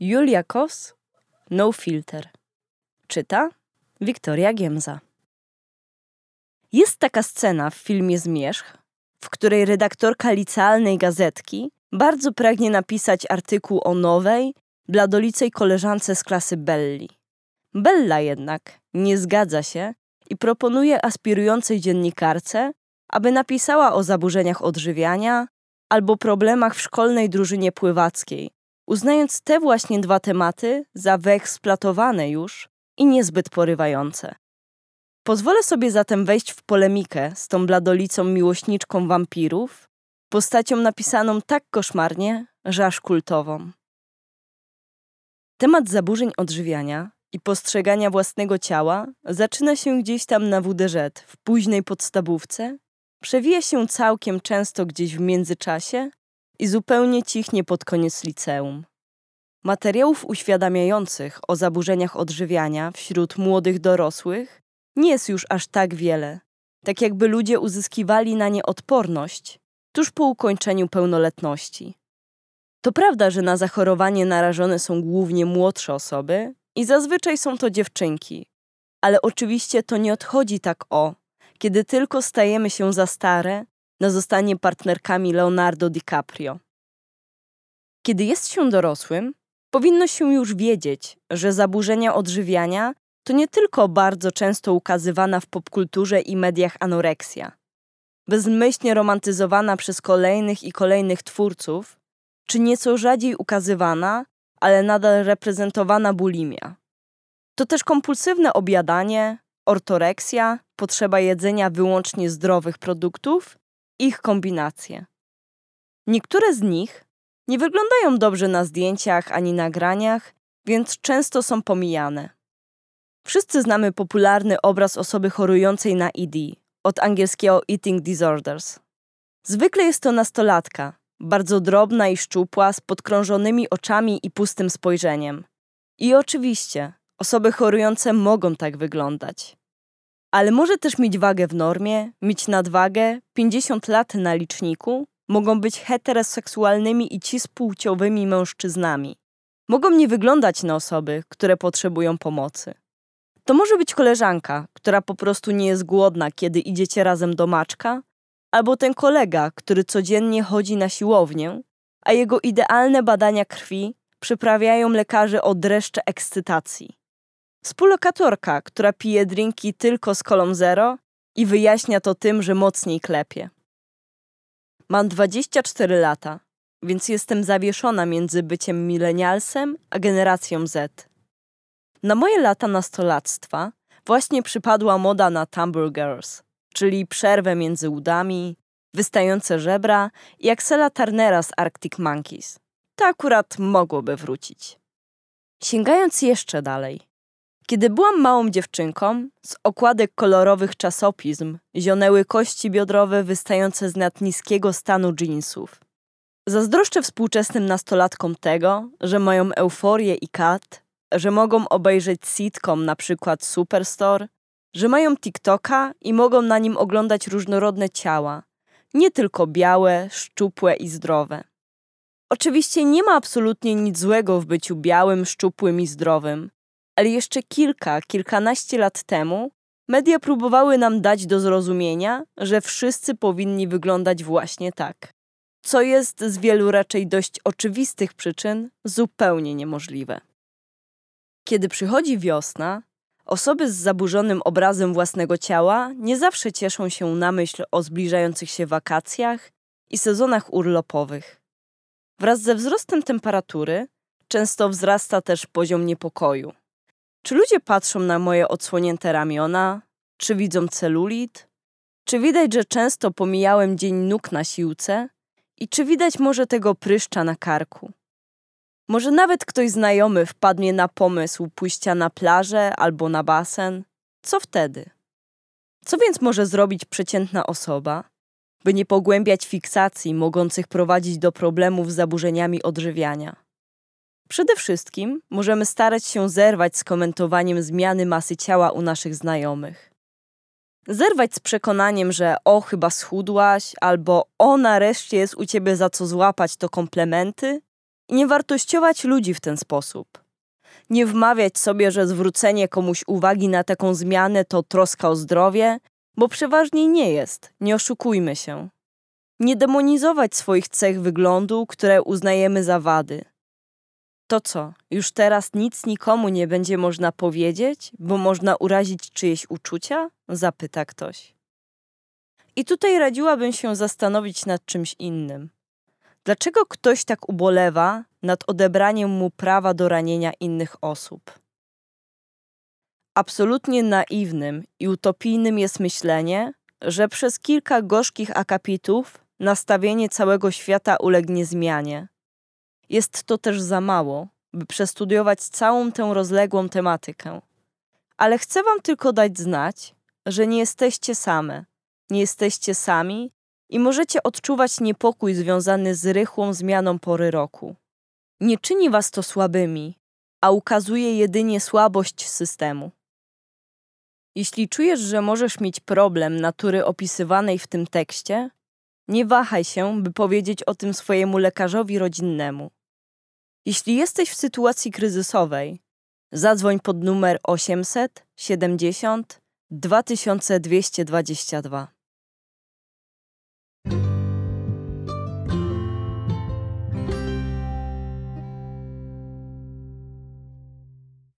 Julia Kos, No Filter. Czyta Wiktoria Giemza. Jest taka scena w filmie Zmierzch, w której redaktorka licealnej gazetki bardzo pragnie napisać artykuł o nowej, bladolicej koleżance z klasy Belli. Bella jednak nie zgadza się i proponuje aspirującej dziennikarce, aby napisała o zaburzeniach odżywiania albo problemach w szkolnej drużynie pływackiej, uznając te właśnie dwa tematy za wyeksploatowane już i niezbyt porywające. Pozwolę sobie zatem wejść w polemikę z tą bladolicą miłośniczką wampirów, postacią napisaną tak koszmarnie, że aż kultową. Temat zaburzeń odżywiania i postrzegania własnego ciała zaczyna się gdzieś tam na WDŻ w późnej podstawówce, przewija się całkiem często gdzieś w międzyczasie i zupełnie cichnie pod koniec liceum. Materiałów uświadamiających o zaburzeniach odżywiania wśród młodych dorosłych nie jest już aż tak wiele, tak jakby ludzie uzyskiwali na nie odporność tuż po ukończeniu pełnoletności. To prawda, że na zachorowanie narażone są głównie młodsze osoby i zazwyczaj są to dziewczynki, ale oczywiście to nie odchodzi tak o, kiedy tylko stajemy się za stare na zostanie partnerkami Leonardo DiCaprio. Kiedy jest się dorosłym, powinno się już wiedzieć, że zaburzenia odżywiania to nie tylko bardzo często ukazywana w popkulturze i mediach anoreksja, bezmyślnie romantyzowana przez kolejnych i kolejnych twórców, czy nieco rzadziej ukazywana, ale nadal reprezentowana bulimia. To też kompulsywne objadanie, ortoreksja, potrzeba jedzenia wyłącznie zdrowych produktów, ich kombinacje. Niektóre z nich nie wyglądają dobrze na zdjęciach ani nagraniach, więc często są pomijane. Wszyscy znamy popularny obraz osoby chorującej na ED, od angielskiego Eating Disorders. Zwykle jest to nastolatka, bardzo drobna i szczupła, z podkrążonymi oczami i pustym spojrzeniem. I oczywiście, osoby chorujące mogą tak wyglądać. Ale może też mieć wagę w normie, mieć nadwagę, 50 lat na liczniku, mogą być heteroseksualnymi i cispłciowymi mężczyznami. Mogą nie wyglądać na osoby, które potrzebują pomocy. To może być koleżanka, która po prostu nie jest głodna, kiedy idziecie razem do maczka, albo ten kolega, który codziennie chodzi na siłownię, a jego idealne badania krwi przyprawiają lekarzy o dreszcze ekscytacji. Współlokatorka, która pije drinki tylko z kolą zero i wyjaśnia to tym, że mocniej klepie. Mam 24 lata, więc jestem zawieszona między byciem milenialsem a generacją Z. Na moje lata nastolactwa właśnie przypadła moda na Tumblr Girls, czyli przerwę między udami, wystające żebra i Axela Turnera z Arctic Monkeys. To akurat mogłoby wrócić. Sięgając jeszcze dalej, kiedy byłam małą dziewczynką, z okładek kolorowych czasopism zionęły kości biodrowe wystające z nad niskiego stanu jeansów. Zazdroszczę współczesnym nastolatkom tego, że mają euforię i kat, że mogą obejrzeć sitcom na przykład Superstore, że mają TikToka i mogą na nim oglądać różnorodne ciała, nie tylko białe, szczupłe i zdrowe. Oczywiście nie ma absolutnie nic złego w byciu białym, szczupłym i zdrowym, ale jeszcze kilka, kilkanaście lat temu media próbowały nam dać do zrozumienia, że wszyscy powinni wyglądać właśnie tak. Co jest z wielu raczej dość oczywistych przyczyn zupełnie niemożliwe. Kiedy przychodzi wiosna, osoby z zaburzonym obrazem własnego ciała nie zawsze cieszą się na myśl o zbliżających się wakacjach i sezonach urlopowych. Wraz ze wzrostem temperatury często wzrasta też poziom niepokoju. Czy ludzie patrzą na moje odsłonięte ramiona? Czy widzą celulit? Czy widać, że często pomijałem dzień nóg na siłce? I czy widać może tego pryszcza na karku? Może nawet ktoś znajomy wpadnie na pomysł pójścia na plażę albo na basen? Co wtedy? Co więc może zrobić przeciętna osoba, by nie pogłębiać fiksacji mogących prowadzić do problemów z zaburzeniami odżywiania? Przede wszystkim możemy starać się zerwać z komentowaniem zmiany masy ciała u naszych znajomych. Zerwać z przekonaniem, że o, chyba schudłaś, albo o, nareszcie jest u ciebie za co złapać to komplementy i nie wartościować ludzi w ten sposób. Nie wmawiać sobie, że zwrócenie komuś uwagi na taką zmianę to troska o zdrowie, bo przeważnie nie jest, nie oszukujmy się. Nie demonizować swoich cech wyglądu, które uznajemy za wady. To co, już teraz nic nikomu nie będzie można powiedzieć, bo można urazić czyjeś uczucia? Zapyta ktoś. I tutaj radziłabym się zastanowić nad czymś innym. Dlaczego ktoś tak ubolewa nad odebraniem mu prawa do ranienia innych osób? Absolutnie naiwnym i utopijnym jest myślenie, że przez kilka gorzkich akapitów nastawienie całego świata ulegnie zmianie. Jest to też za mało, by przestudiować całą tę rozległą tematykę. Ale chcę Wam tylko dać znać, że nie jesteście same, nie jesteście sami i możecie odczuwać niepokój związany z rychłą zmianą pory roku. Nie czyni Was to słabymi, a ukazuje jedynie słabość systemu. Jeśli czujesz, że możesz mieć problem natury opisywanej w tym tekście, nie wahaj się, by powiedzieć o tym swojemu lekarzowi rodzinnemu. Jeśli jesteś w sytuacji kryzysowej, zadzwoń pod numer 800 70 2222.